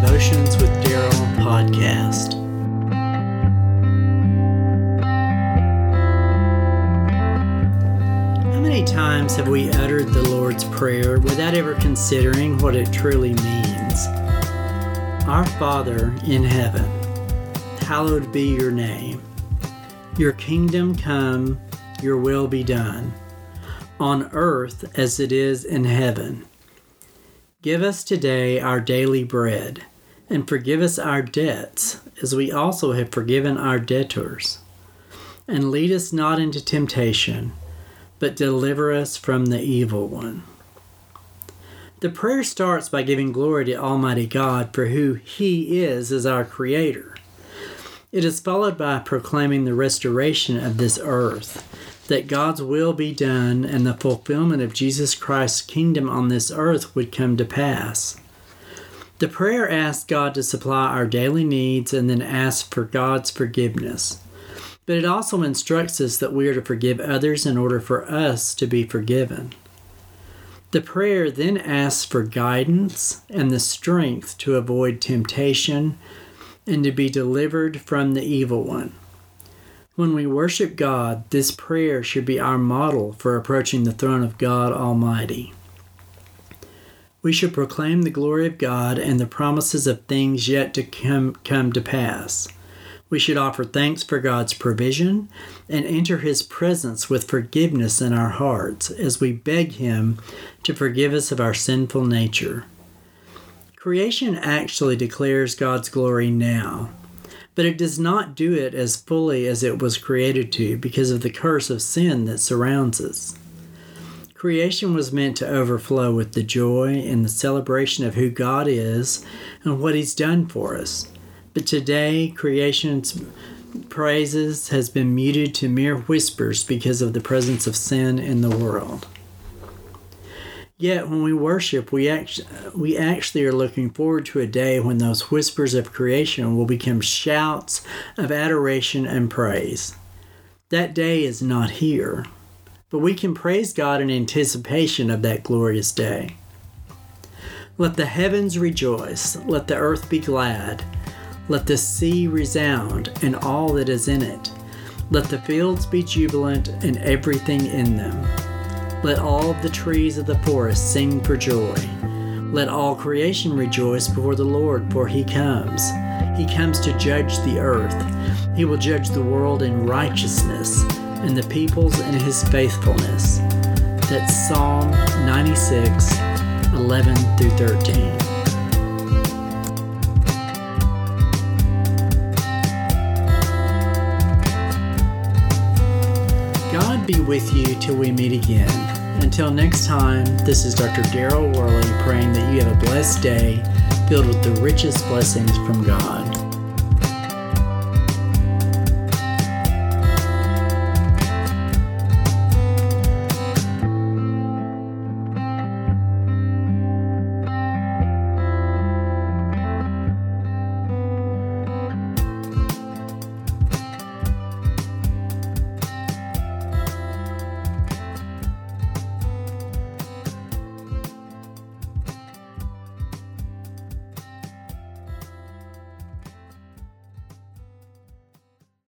Devotions with Daryl podcast. How many times have we uttered the Lord's Prayer without ever considering what it truly means? Our Father in heaven, hallowed be your name. Your kingdom come, your will be done, on earth as it is in heaven. Give us today our daily bread, and forgive us our debts, as we also have forgiven our debtors. And lead us not into temptation, but deliver us from the evil one. The prayer starts by giving glory to Almighty God for who He is as our Creator. It is followed by proclaiming the restoration of this earth that God's will be done and the fulfillment of Jesus Christ's kingdom on this earth would come to pass. The prayer asks God to supply our daily needs and then asks for God's forgiveness. But it also instructs us that we are to forgive others in order for us to be forgiven. The prayer then asks for guidance and the strength to avoid temptation and to be delivered from the evil one. When we worship God, this prayer should be our model for approaching the throne of God Almighty. We should proclaim the glory of God and the promises of things yet to come, come to pass. We should offer thanks for God's provision and enter His presence with forgiveness in our hearts as we beg Him to forgive us of our sinful nature. Creation actually declares God's glory now but it does not do it as fully as it was created to because of the curse of sin that surrounds us. Creation was meant to overflow with the joy and the celebration of who God is and what He's done for us. But today, creation's praises has been muted to mere whispers because of the presence of sin in the world. Yet when we worship, we actually, we actually are looking forward to a day when those whispers of creation will become shouts of adoration and praise. That day is not here, but we can praise God in anticipation of that glorious day. Let the heavens rejoice, let the earth be glad, let the sea resound and all that is in it. Let the fields be jubilant and everything in them. Let all the trees of the forest sing for joy. Let all creation rejoice before the Lord, for he comes. He comes to judge the earth. He will judge the world in righteousness and the peoples in his faithfulness. That's Psalm 96, 11 through 13. God be with you till we meet again. Until next time, this is Dr. Daryl Worley praying that you have a blessed day filled with the richest blessings from God.